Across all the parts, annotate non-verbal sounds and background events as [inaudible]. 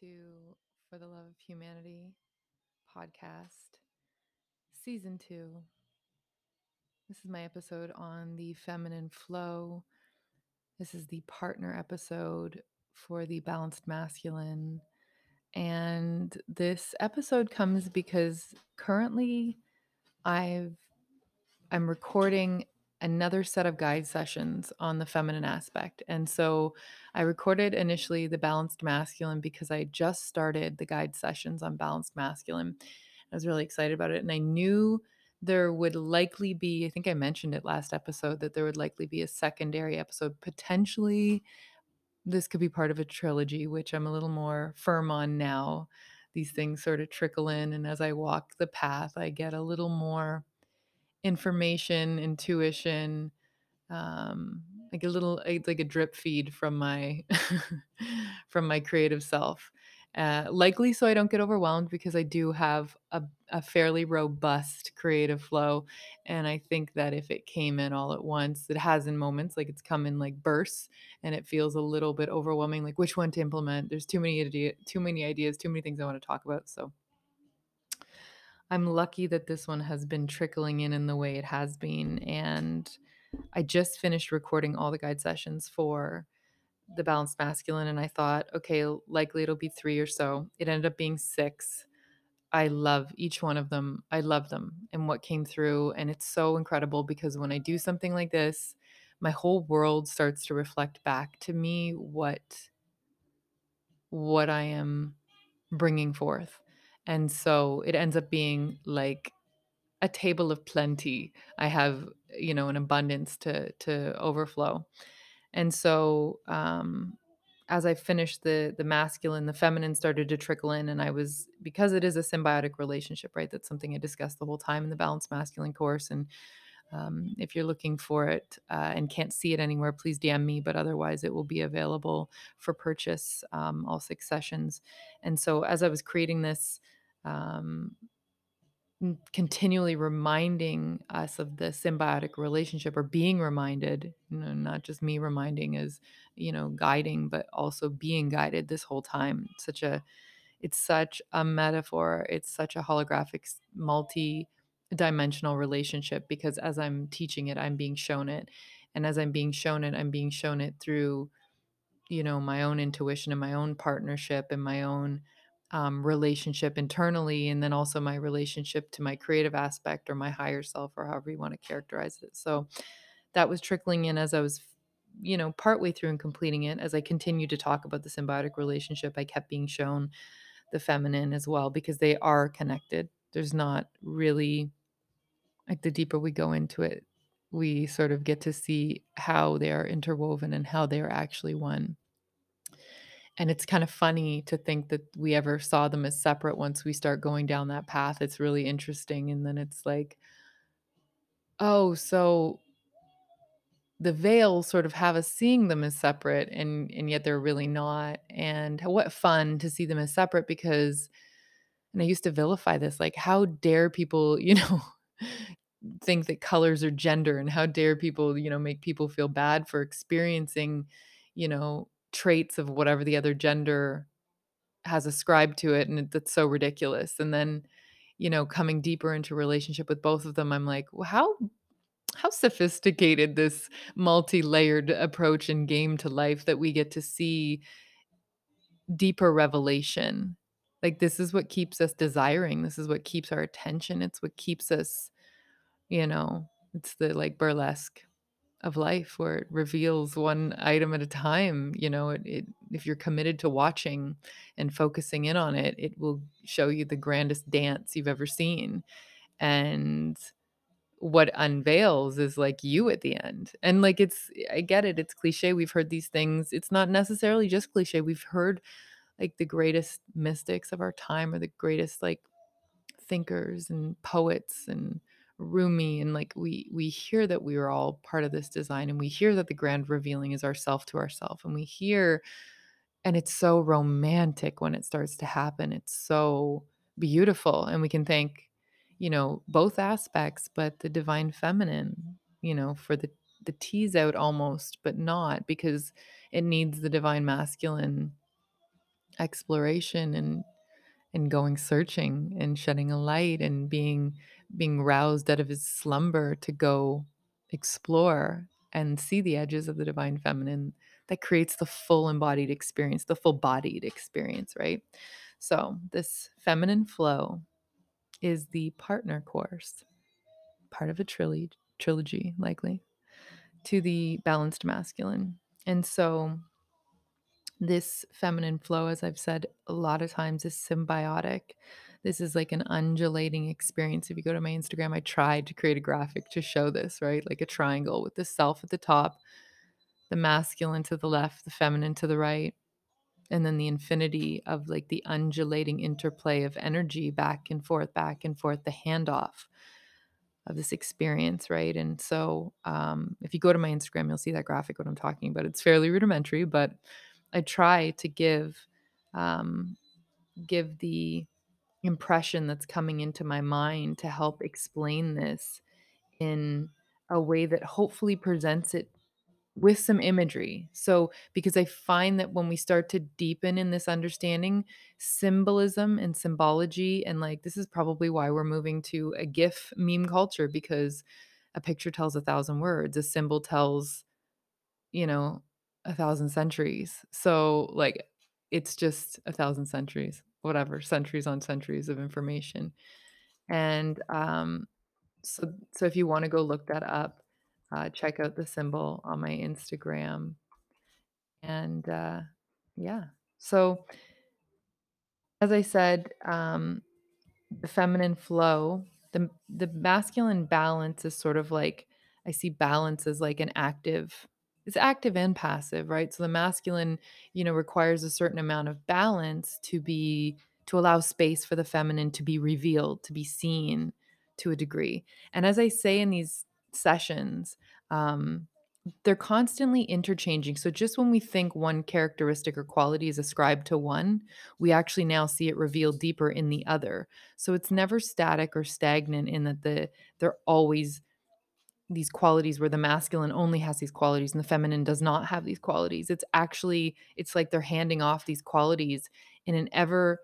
to For the Love of Humanity podcast, season two. This is my episode on the feminine flow. This is the partner episode for the balanced masculine. And this episode comes because currently I've I'm recording another set of guide sessions on the feminine aspect. And so I recorded initially the balanced masculine because I just started the guide sessions on balanced masculine. I was really excited about it. And I knew there would likely be, I think I mentioned it last episode, that there would likely be a secondary episode. Potentially, this could be part of a trilogy, which I'm a little more firm on now. These things sort of trickle in. And as I walk the path, I get a little more information, intuition, um, like a little like a drip feed from my [laughs] from my creative self. Uh, likely so I don't get overwhelmed because I do have a, a fairly robust creative flow. And I think that if it came in all at once, it has in moments like it's come in like bursts and it feels a little bit overwhelming, like which one to implement. There's too many idea, too many ideas, too many things I want to talk about. So I'm lucky that this one has been trickling in in the way it has been. And I just finished recording all the guide sessions for the balanced masculine. And I thought, okay, likely it'll be three or so. It ended up being six. I love each one of them. I love them and what came through. And it's so incredible because when I do something like this, my whole world starts to reflect back to me what what I am bringing forth and so it ends up being like a table of plenty. I have, you know, an abundance to to overflow. And so um as I finished the the masculine, the feminine started to trickle in and I was because it is a symbiotic relationship, right? That's something I discussed the whole time in the balanced masculine course and um, if you're looking for it uh, and can't see it anywhere, please DM me. But otherwise, it will be available for purchase, um, all six sessions. And so, as I was creating this, um, continually reminding us of the symbiotic relationship or being reminded you know, not just me reminding as you know guiding but also being guided this whole time. Such a it's such a metaphor. It's such a holographic multi dimensional relationship because as i'm teaching it i'm being shown it. And as i'm being shown it i'm being shown it through you know my own intuition and my own partnership and my own um, relationship internally and then also my relationship to my creative aspect or my higher self or however you want to characterize it. So that was trickling in as i was you know partway through and completing it. As i continued to talk about the symbiotic relationship i kept being shown the feminine as well because they are connected. There's not really like the deeper we go into it we sort of get to see how they are interwoven and how they are actually one and it's kind of funny to think that we ever saw them as separate once we start going down that path. It's really interesting. And then it's like, oh, so the veils sort of have us seeing them as separate and and yet they're really not. And what fun to see them as separate because and I used to vilify this, like, how dare people, [laughs] you know, think that colors are gender and how dare people, you know, make people feel bad for experiencing, you know, traits of whatever the other gender has ascribed to it and that's so ridiculous and then you know coming deeper into relationship with both of them i'm like well, how how sophisticated this multi-layered approach and game to life that we get to see deeper revelation. Like this is what keeps us desiring this is what keeps our attention it's what keeps us you know it's the like burlesque of life where it reveals one item at a time you know it, it, if you're committed to watching and focusing in on it it will show you the grandest dance you've ever seen. And what unveils is like you at the end. And like it's i get it it's cliche we've heard these things it's not necessarily just cliche we've heard like the greatest mystics of our time or the greatest like thinkers and poets and Rumi and like we we hear that we are all part of this design and we hear that the grand revealing is ourself to ourself and we hear and it's so romantic when it starts to happen. It's so beautiful and we can thank you know both aspects but the divine feminine you know for the the tease out almost but not because it needs the divine masculine exploration and and going searching and shedding a light and being being roused out of his slumber to go explore and see the edges of the divine feminine that creates the full embodied experience, the full bodied experience, right? So, this feminine flow is the partner course, part of a trilogy, trilogy likely, to the balanced masculine. And so, this feminine flow, as I've said a lot of times, is symbiotic. This is like an undulating experience. If you go to my Instagram, I tried to create a graphic to show this, right? Like a triangle with the self at the top, the masculine to the left, the feminine to the right, and then the infinity of like the undulating interplay of energy back and forth, back and forth, the handoff of this experience, right? And so, um, if you go to my Instagram, you'll see that graphic what I'm talking about. It's fairly rudimentary, but I try to give um, give the impression that's coming into my mind to help explain this in a way that hopefully presents it with some imagery. So, because I find that when we start to deepen in this understanding, symbolism and symbology, and like this is probably why we're moving to a GIF meme culture because a picture tells a thousand words, a symbol tells, you know, a thousand centuries. So, like, it's just a thousand centuries, whatever, centuries on centuries of information. And um, so, so if you want to go look that up, uh, check out the symbol on my Instagram. And uh, yeah, so as I said, um, the feminine flow, the the masculine balance is sort of like I see balance as like an active it's active and passive, right? So the masculine, you know, requires a certain amount of balance to be to allow space for the feminine to be revealed, to be seen to a degree. And as I say in these sessions, um, they're constantly interchanging. So just when we think one characteristic or quality is ascribed to one, we actually now see it revealed deeper in the other. So it's never static or stagnant in that the they're always these qualities where the masculine only has these qualities and the feminine does not have these qualities. It's actually it's like they're handing off these qualities in an ever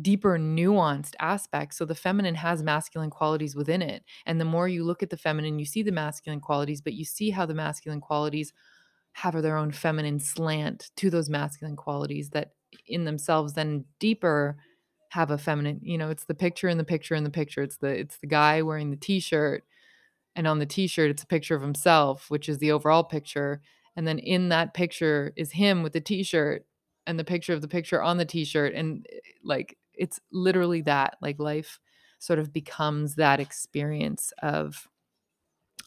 deeper nuanced aspect. So the feminine has masculine qualities within it. And the more you look at the feminine you see the masculine qualities but you see how the masculine qualities have their own feminine slant to those masculine qualities that in themselves then deeper have a feminine you know it's the picture in the picture in the picture. It's the it's the guy wearing the t-shirt and on the t-shirt it's a picture of himself which is the overall picture and then in that picture is him with the t-shirt and the picture of the picture on the t-shirt and eh, like it's literally that like life sort of becomes that experience of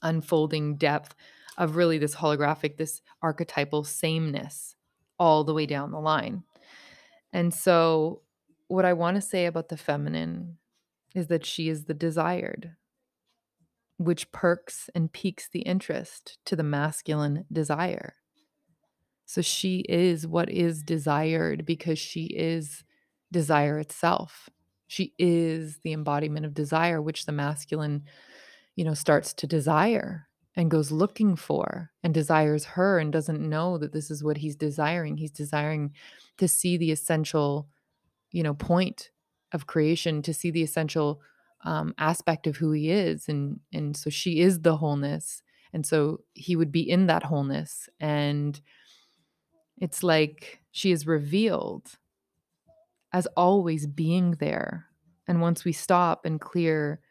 unfolding depth of really this holographic this archetypal sameness all the way down the line. And so what i want to say about the feminine is that she is the desired which perks and piques the interest to the masculine desire so she is what is desired because she is desire itself. She is the embodiment of desire, which the masculine, you know, starts to desire and goes looking for and desires her and doesn't know that this is what he's desiring. He's desiring to see the essential, you know, point of creation, to see the essential um, aspect of who he is. And and so she is the wholeness. And so he would be in that wholeness. And it's like she is revealed as always being there. And once we stop and clear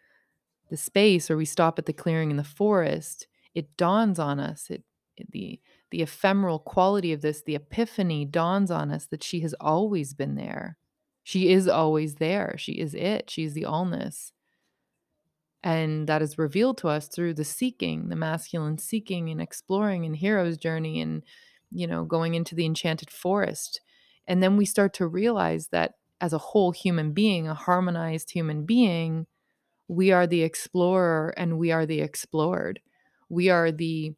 the space or we stop at the clearing in the forest, it dawns on us. It, it, the the ephemeral quality of this, the epiphany dawns on us that she has always been there. She is always there. She is it. She is the allness. And that is revealed to us through the seeking, the masculine seeking and exploring and hero's journey and, you know, going into the enchanted forest and then we start to realize that as a whole human being, a harmonized human being, we are the explorer and we are the explored. We are the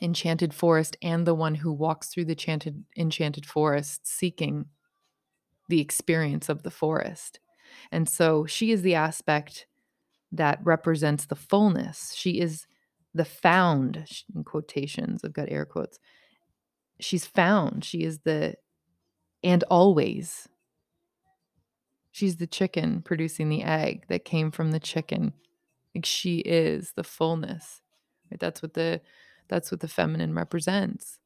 enchanted forest and the one who walks through the enchanted, enchanted forest seeking the experience of the forest. And so she is the aspect that represents the fullness. She is the found, in quotations, I've got air quotes. She's found. She is the and always. She's the chicken producing the egg that came from the chicken. Like she is the fullness. Right? That's what the that's what the feminine represents.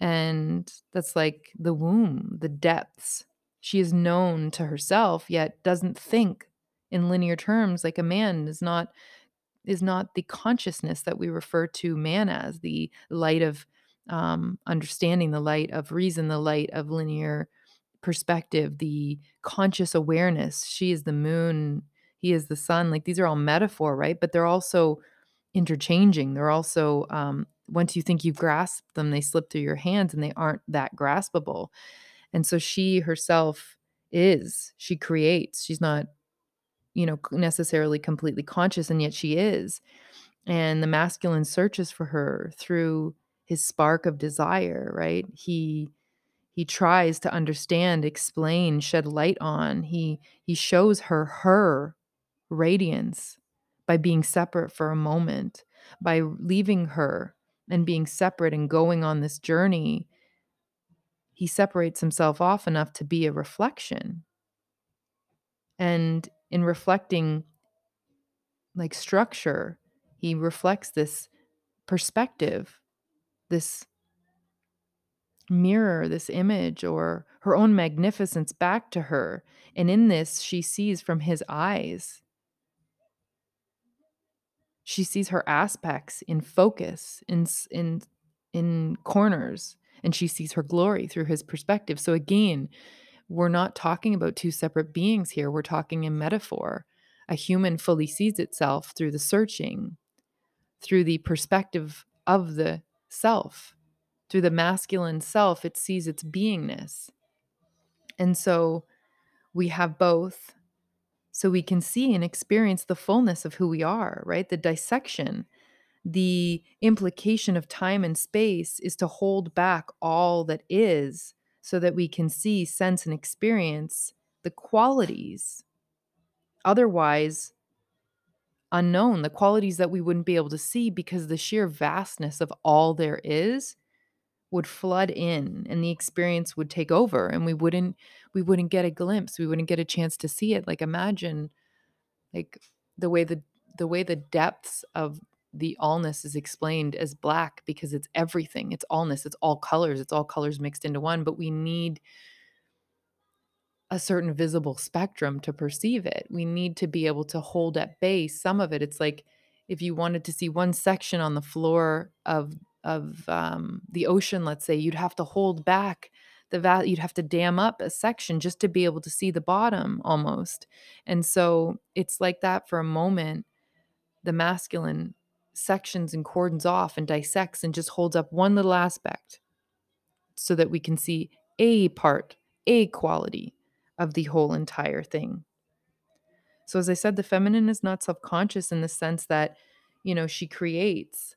And that's like the womb, the depths. She is known to herself, yet doesn't think in linear terms like a man is not is not the consciousness that we refer to man as the light of um, understanding the light of reason the light of linear perspective the conscious awareness she is the moon he is the sun like these are all metaphor right? But they're also interchanging they're also um, once you think you've grasped them they slip through your hands and they aren't that graspable. And so she herself is she creates she's not you know necessarily completely conscious and yet she is and the masculine searches for her through his spark of desire right? He he tries to understand explain shed light on. He he shows her her radiance by being separate for a moment by leaving her and being separate and going on this journey. He separates himself off enough to be a reflection. And in reflecting like structure he reflects this perspective this mirror this image or her own magnificence back to her. And in this she sees from his eyes. She sees her aspects in focus in in in corners and she sees her glory through his perspective. So again we're not talking about two separate beings here we're talking in metaphor. A human fully sees itself through the searching through the perspective of the self. Through the masculine self it sees its beingness. And so we have both so we can see and experience the fullness of who we are, right? The dissection, the implication of time and space is to hold back all that is so that we can see, sense, and experience the qualities otherwise unknown, the qualities that we wouldn't be able to see because the sheer vastness of all there is would flood in and the experience would take over and we wouldn't we wouldn't get a glimpse we wouldn't get a chance to see it. Like imagine like the way the the way the depths of the allness is explained as black because it's everything it's allness it's all colors it's all colors mixed into one but we need a certain visible spectrum to perceive it we need to be able to hold at bay some of it it's like if you wanted to see one section on the floor of of um, the ocean, let's say, you'd have to hold back the val you'd have to dam up a section just to be able to see the bottom almost. And so it's like that for a moment. The masculine sections and cordons off and dissects and just holds up one little aspect so that we can see a part, a quality of the whole entire thing. So, as I said, the feminine is not self conscious in the sense that, you know, she creates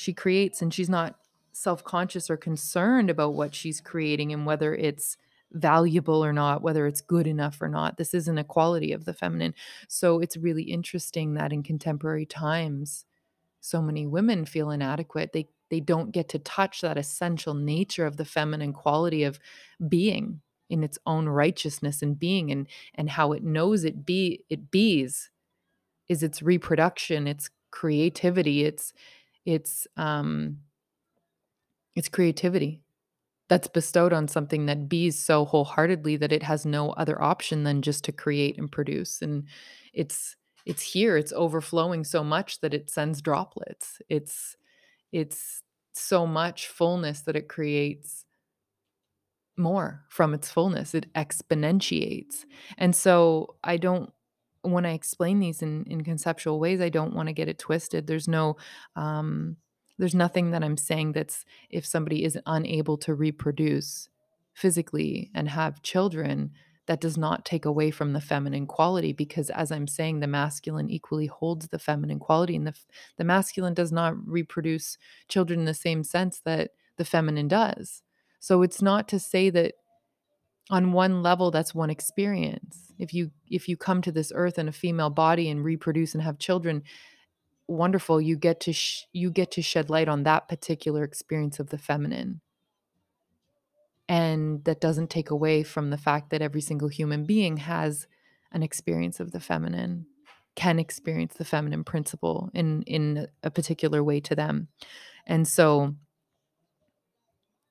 she creates and she's not self-conscious or concerned about what she's creating and whether it's valuable or not whether it's good enough or not this is an equality of the feminine. So it's really interesting that in contemporary times so many women feel inadequate. They they don't get to touch that essential nature of the feminine quality of being in its own righteousness and being and and how it knows it be it bees is its reproduction its creativity its it's um it's creativity that's bestowed on something that bees so wholeheartedly that it has no other option than just to create and produce and it's it's here it's overflowing so much that it sends droplets. It's it's so much fullness that it creates more from its fullness. It exponentiates. And so i don't when I explain these in in conceptual ways, I don't want to get it twisted. There's no um there's nothing that I'm saying that's if somebody is unable to reproduce physically and have children, that does not take away from the feminine quality because as I'm saying the masculine equally holds the feminine quality and the the masculine does not reproduce children in the same sense that the feminine does. So it's not to say that on one level that's one experience if you if you come to this earth in a female body and reproduce and have children wonderful you get to sh- you get to shed light on that particular experience of the feminine And that doesn't take away from the fact that every single human being has an experience of the feminine, can experience the feminine principle in in a particular way to them. And so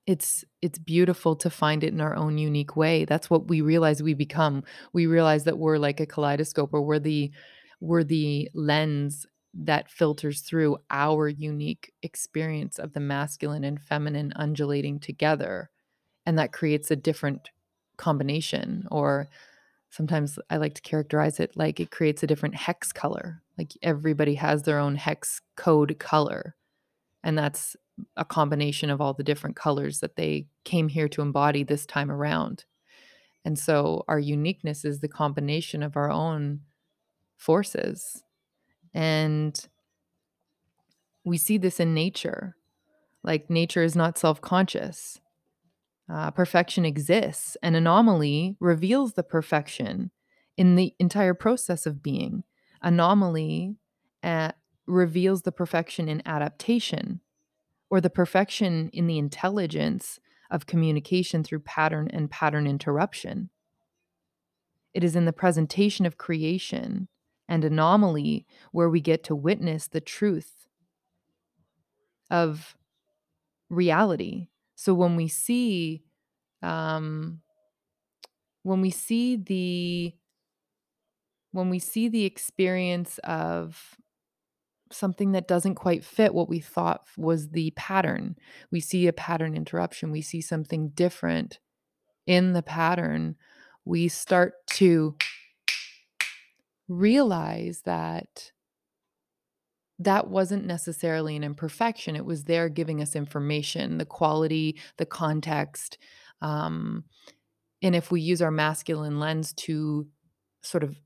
it's it's beautiful to find it in our own unique way. That's what we realize we become. We realize that we're like a kaleidoscope or we're the we're the lens that filters through our unique experience of the masculine and feminine undulating together and that creates a different combination or sometimes I like to characterize it like it creates a different hex color. Like everybody has their own hex code color. And that's a combination of all the different colors that they came here to embody this time around. And so our uniqueness is the combination of our own forces. And we see this in nature. Like nature is not self conscious. Uh, perfection exists, and anomaly reveals the perfection in the entire process of being. Anomaly uh, reveals the perfection in adaptation or the perfection in the intelligence of communication through pattern and pattern interruption. It is in the presentation of creation and anomaly where we get to witness the truth of reality. So when we see um when we see the when we see the experience of something that doesn't quite fit what we thought was the pattern. We see a pattern interruption, we see something different in the pattern. We start to realize that that wasn't necessarily an imperfection. It was there giving us information, the quality, the context. Um, and if we use our masculine lens to sort of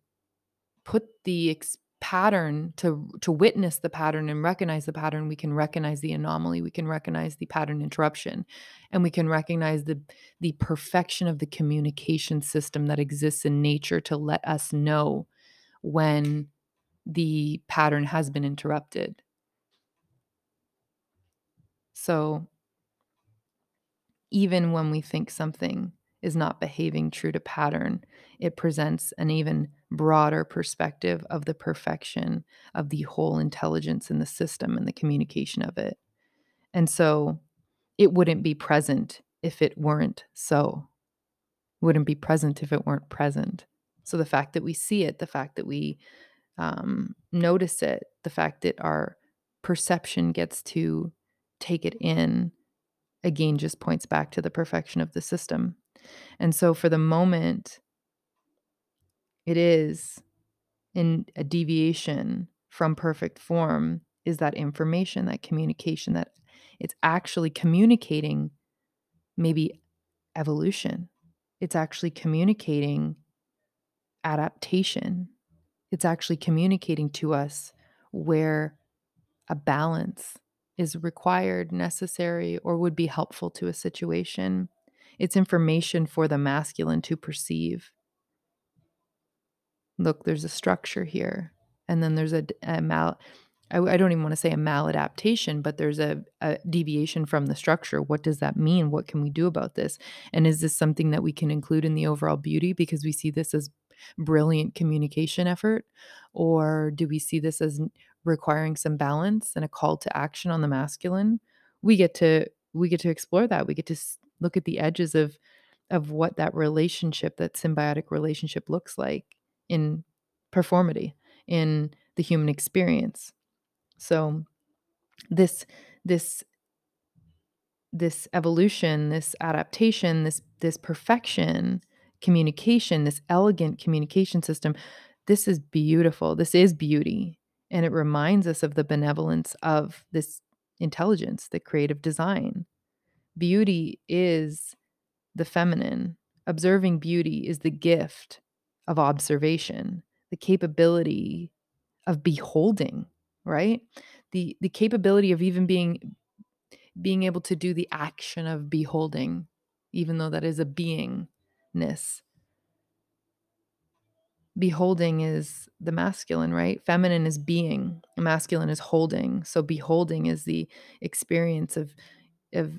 put the ex- pattern to to witness the pattern and recognize the pattern we can recognize the anomaly we can recognize the pattern interruption and we can recognize the the perfection of the communication system that exists in nature to let us know when the pattern has been interrupted so even when we think something is not behaving true to pattern it presents an even broader perspective of the perfection of the whole intelligence in the system and the communication of it. And so it wouldn't be present if it weren't so. Wouldn't be present if it weren't present. So the fact that we see it, the fact that we um, notice it, the fact that our perception gets to take it in, again, just points back to the perfection of the system. And so for the moment, it is in a deviation from perfect form is that information, that communication, that it's actually communicating maybe evolution. It's actually communicating adaptation. It's actually communicating to us where a balance is required, necessary, or would be helpful to a situation. It's information for the masculine to perceive look, there's a structure here. And then there's a, a mal, I, I, don't even want to say a maladaptation, but there's a, a deviation from the structure. What does that mean? What can we do about this? And is this something that we can include in the overall beauty because we see this as brilliant communication effort? Or do we see this as requiring some balance and a call to action on the masculine? We get to we get to explore that. We get to look at the edges of of what that relationship, that symbiotic relationship looks like in performity in the human experience so this this this evolution this adaptation this this perfection communication this elegant communication system this is beautiful this is beauty and it reminds us of the benevolence of this intelligence the creative design. Beauty is the feminine. Observing beauty is the gift of observation, the capability of beholding, right? The the capability of even being being able to do the action of beholding, even though that is a beingness. Beholding is the masculine, right? Feminine is being, masculine is holding. So beholding is the experience of of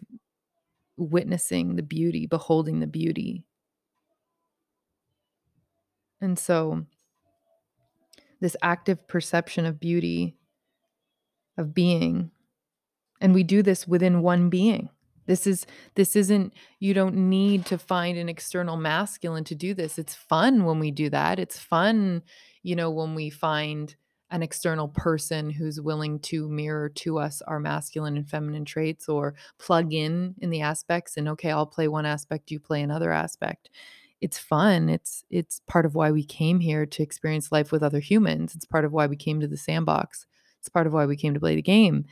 witnessing the beauty, beholding the beauty. And so, this active perception of beauty, of being, and we do this within one being. This is this isn't you don't need to find an external masculine to do this. It's fun when we do that. It's fun, you know, when we find an external person who's willing to mirror to us our masculine and feminine traits or plug in in the aspects and okay, I'll play one aspect, you play another aspect. It's fun. It's it's part of why we came here to experience life with other humans. It's part of why we came to the sandbox. It's part of why we came to play the game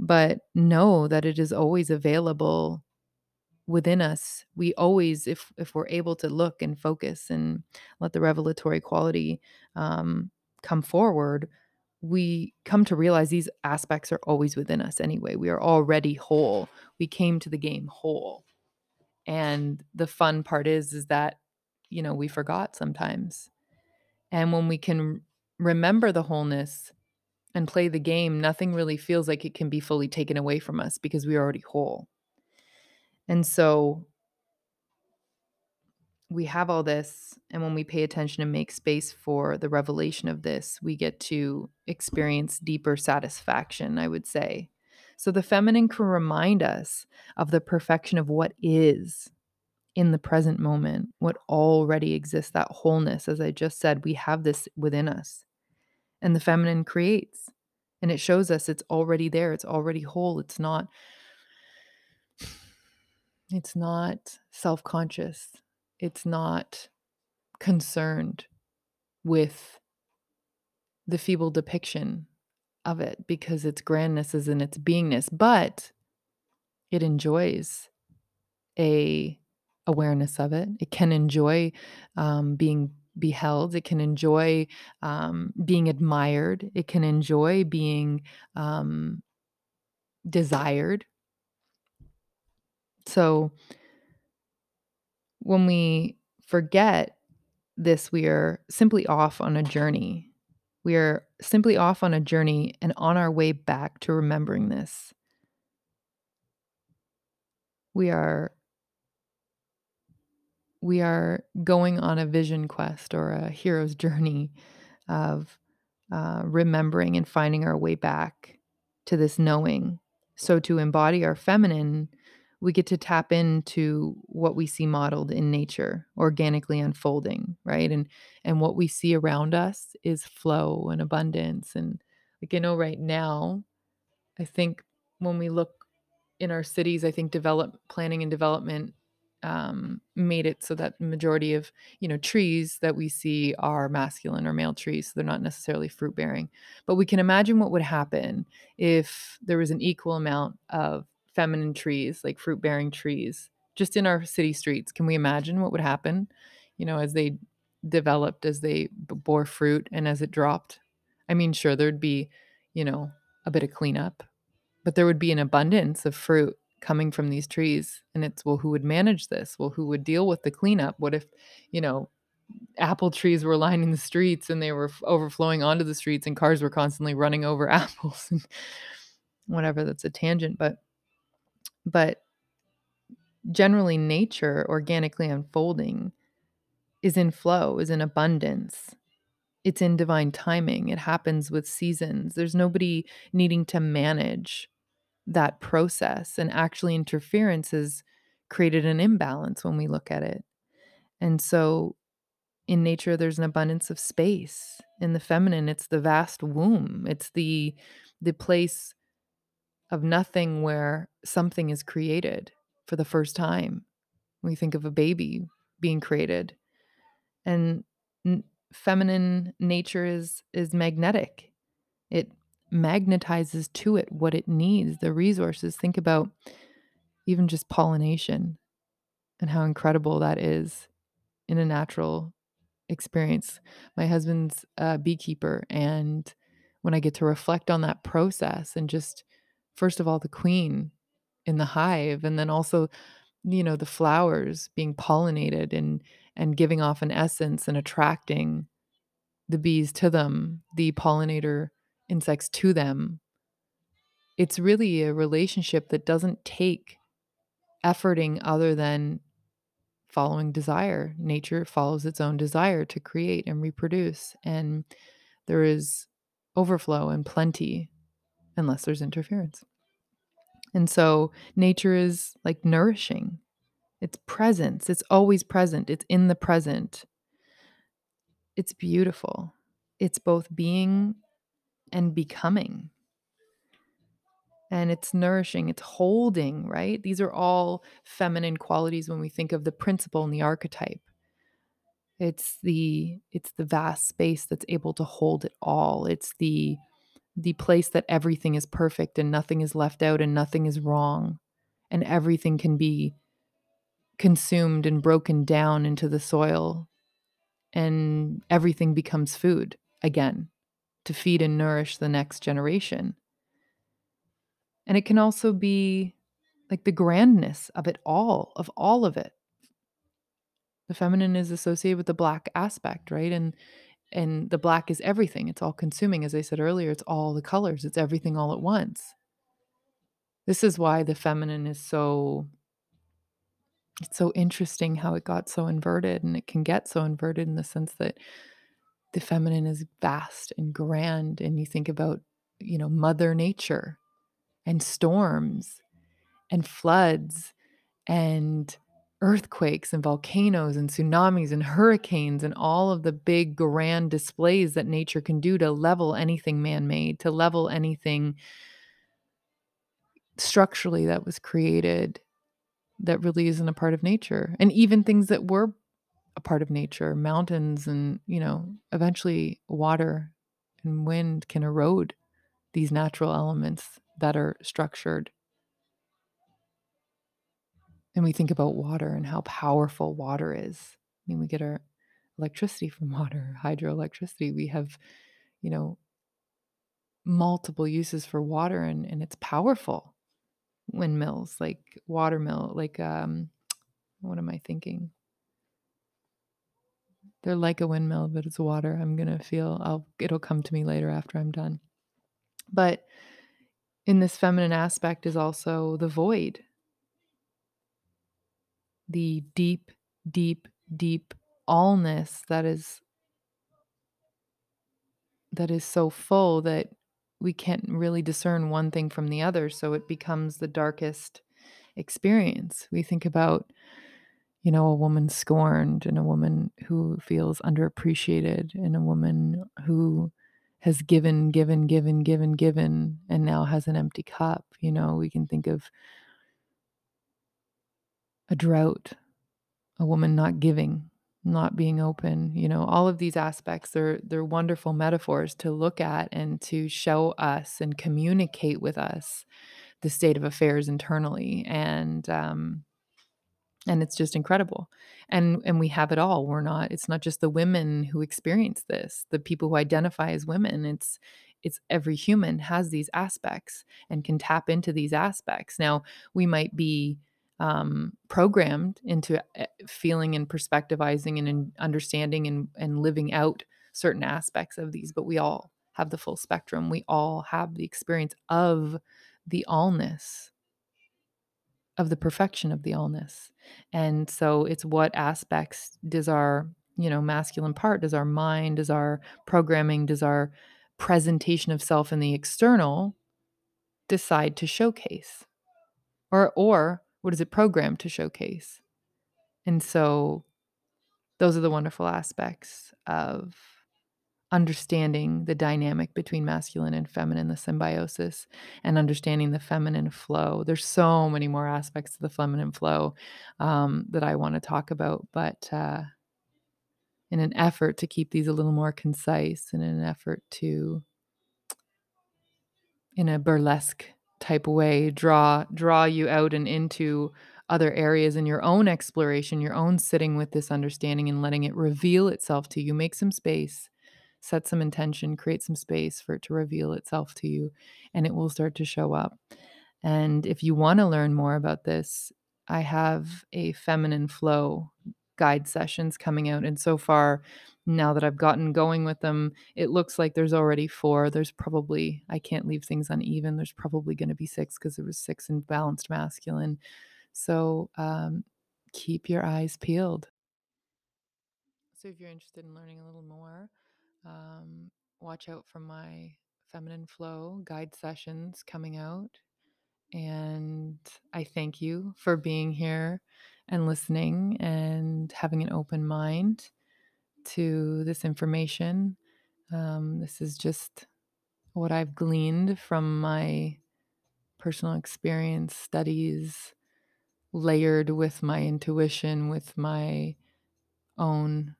but know that it is always available within us. We always if if we're able to look and focus and let the revelatory quality um, come forward we come to realize these aspects are always within us anyway. We are already whole. We came to the game whole. And the fun part is is that you know we forgot sometimes. And when we can remember the wholeness and play the game, nothing really feels like it can be fully taken away from us because we're already whole. And so we have all this. And when we pay attention and make space for the revelation of this, we get to experience deeper satisfaction, I would say. So the feminine can remind us of the perfection of what is in the present moment, what already exists, that wholeness. As I just said, we have this within us. And the feminine creates and it shows us it's already there it's already whole it's not it's not self-conscious it's not concerned with the feeble depiction of it because its grandness is in its beingness but it enjoys a awareness of it. It can enjoy um, being beheld. It can enjoy um, being admired. It can enjoy being um, desired. So when we forget this, we are simply off on a journey. We are simply off on a journey and on our way back to remembering this. We are we are going on a vision quest or a hero's journey of uh, remembering and finding our way back to this knowing. So, to embody our feminine, we get to tap into what we see modeled in nature, organically unfolding, right? And and what we see around us is flow and abundance. And like you know, right now, I think when we look in our cities, I think develop planning and development um, made it so that majority of you know trees that we see are masculine or male trees so they're not necessarily fruit bearing. But we can imagine what would happen if there was an equal amount of feminine trees like fruit bearing trees just in our city streets. Can we imagine what would happen you know as they developed as they bore fruit and as it dropped? I mean sure there'd be you know a bit of cleanup but there would be an abundance of fruit coming from these trees and it's well who would manage this? Well who would deal with the cleanup? What if you know apple trees were lining the streets and they were overflowing onto the streets and cars were constantly running over [laughs] apples and whatever that's a tangent but but generally nature organically unfolding is in flow is in abundance. It's in divine timing. It happens with seasons. There's nobody needing to manage that process and actually interference has created an imbalance when we look at it. And so in nature there's an abundance of space. In the feminine it's the vast womb. It's the the place of nothing where something is created for the first time. We think of a baby being created. And n- feminine nature is is magnetic. It magnetizes to it what it needs, the resources. Think about even just pollination and how incredible that is in a natural experience. My husband's a beekeeper, and when I get to reflect on that process and just, first of all, the queen in the hive, and then also, you know, the flowers being pollinated and and giving off an essence and attracting the bees to them, the pollinator insects to them. It's really a relationship that doesn't take efforting other than following desire. Nature follows its own desire to create and reproduce. And there is overflow and plenty unless there's interference. And so nature is like nourishing. It's presence. It's always present. It's in the present. It's beautiful. It's both being and becoming. And it's nourishing, it's holding, right? These are all feminine qualities when we think of the principle and the archetype. It's the it's the vast space that's able to hold it all. It's the the place that everything is perfect and nothing is left out and nothing is wrong and everything can be consumed and broken down into the soil and everything becomes food again to feed and nourish the next generation. And it can also be like the grandness of it all, of all of it. The feminine is associated with the black aspect, right? And and the black is everything. It's all consuming as I said earlier, it's all the colors, it's everything all at once. This is why the feminine is so it's so interesting how it got so inverted and it can get so inverted in the sense that the feminine is vast and grand and you think about you know mother nature and storms and floods and earthquakes and volcanoes and tsunamis and hurricanes and all of the big grand displays that nature can do to level anything man made, to level anything structurally that was created that really isn't a part of nature. And even things that were a part of nature, mountains and, you know, eventually water and wind can erode these natural elements that are structured and we think about water and how powerful water is. I mean, we get our electricity from [laughs] water, hydroelectricity. We have, you know, multiple uses for water and, and it's powerful. Windmills, like watermill, like um what am I thinking? They're like a windmill, but it's water. I'm gonna feel I'll it'll come to me later after I'm done. But in this feminine aspect is also the void the deep, deep, deep allness that is that is so full that we can't really discern one thing from the other so it becomes the darkest experience we think about you know a woman scorned and a woman who feels underappreciated and a woman who has given given given given given and now has an empty cup you know we can think of a drought, a woman not giving, not being open, you know, all of these aspects they're they're wonderful metaphors to look at and to show us and communicate with us the state of affairs internally and um and it's just incredible. And and we have it all. We're not it's not just the women who experience this. The people who identify as women it's it's every human has these aspects and can tap into these aspects. Now we might be um, programmed into eh, feeling and perspectivizing and understanding and, and living out certain aspects of these, but we all have the full spectrum. We all have the experience of the allness, of the perfection of the allness. And so it's what aspects does our, you know, masculine part, does our mind, does our programming, does our presentation of self in the external decide to showcase? Or, or what is it programmed to showcase? And so those are the wonderful aspects of understanding the dynamic between masculine and feminine, the symbiosis, and understanding the feminine flow. There's so many more aspects to the feminine flow um, that I want to talk about, but uh, in an effort to keep these a little more concise, and in an effort to, in a burlesque type way draw draw you out and into other areas in your own exploration your own sitting with this understanding and letting it reveal itself to you make some space set some intention create some space for it to reveal itself to you and it will start to show up and if you want to learn more about this i have a feminine flow guide sessions coming out and so far now that I've gotten going with them, it looks like there's already four. There's probably, I can't leave things uneven. There's probably going to be six because there was six in balanced masculine. So um, keep your eyes peeled. So if you're interested in learning a little more, um, watch out for my feminine flow guide sessions coming out. And I thank you for being here and listening and having an open mind to this information. Um, this is just what I've gleaned from my personal experience, studies, layered with my intuition, with my own,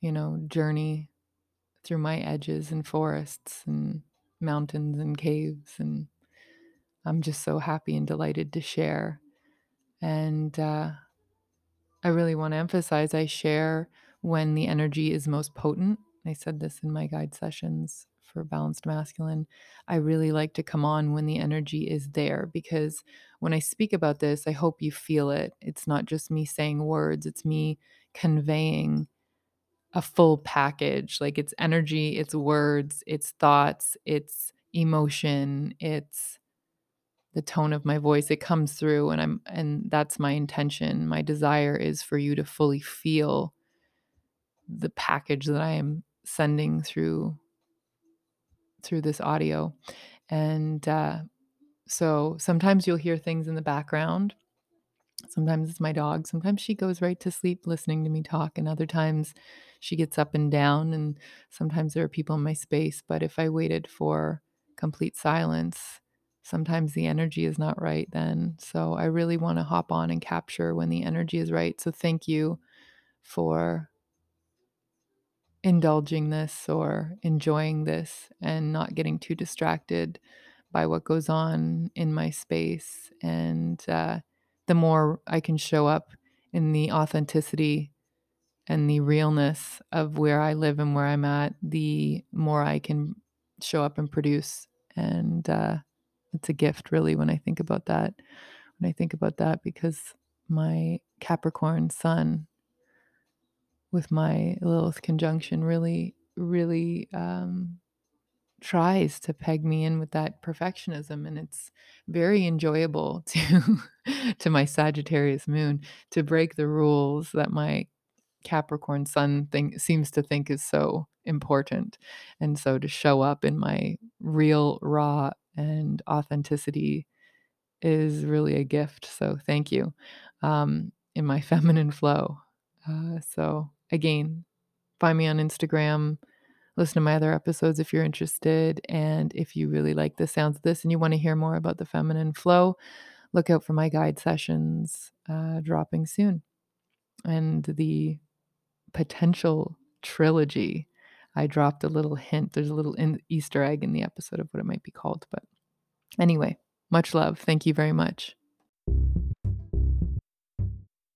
you know, journey through my edges and forests and mountains and caves. And I'm just so happy and delighted to share. And uh, I really want to emphasize I share when the energy is most potent. I said this in my guide sessions for Balanced Masculine. I really like to come on when the energy is there because when I speak about this, I hope you feel it. It's not just me saying words, it's me conveying a full package. Like it's energy, it's words, it's thoughts, it's emotion, it's the tone of my voice it comes through and i'm and that's my intention my desire is for you to fully feel the package that i am sending through through this audio and uh, so sometimes you'll hear things in the background sometimes it's my dog sometimes she goes right to sleep listening to me talk and other times she gets up and down and sometimes there are people in my space but if i waited for complete silence sometimes the energy is not right then. So I really want to hop on and capture when the energy is right. So thank you for indulging this or enjoying this and not getting too distracted by what goes on in my space. And uh, the more I can show up in the authenticity and the realness of where I live and where I'm at, the more I can show up and produce. And uh, it's a gift really when I think about that. When I think about that because my Capricorn sun with my Lilith conjunction really, really um, tries to peg me in with that perfectionism and it's very enjoyable [laughs] to to my Sagittarius moon to break the rules that my Capricorn sun thing seems to think is so important and so to show up in my real raw and authenticity is really a gift. So thank you um, in my [laughs] feminine flow. Uh, so again, find me on Instagram. Listen to my other episodes if you're interested. And if you really like the sounds of this and you want to hear more about the feminine flow, look out for my guide sessions uh, dropping soon. And the potential trilogy. I dropped a little hint. There's a little Easter egg in the episode of what it might be called. But anyway, much love. Thank you very much.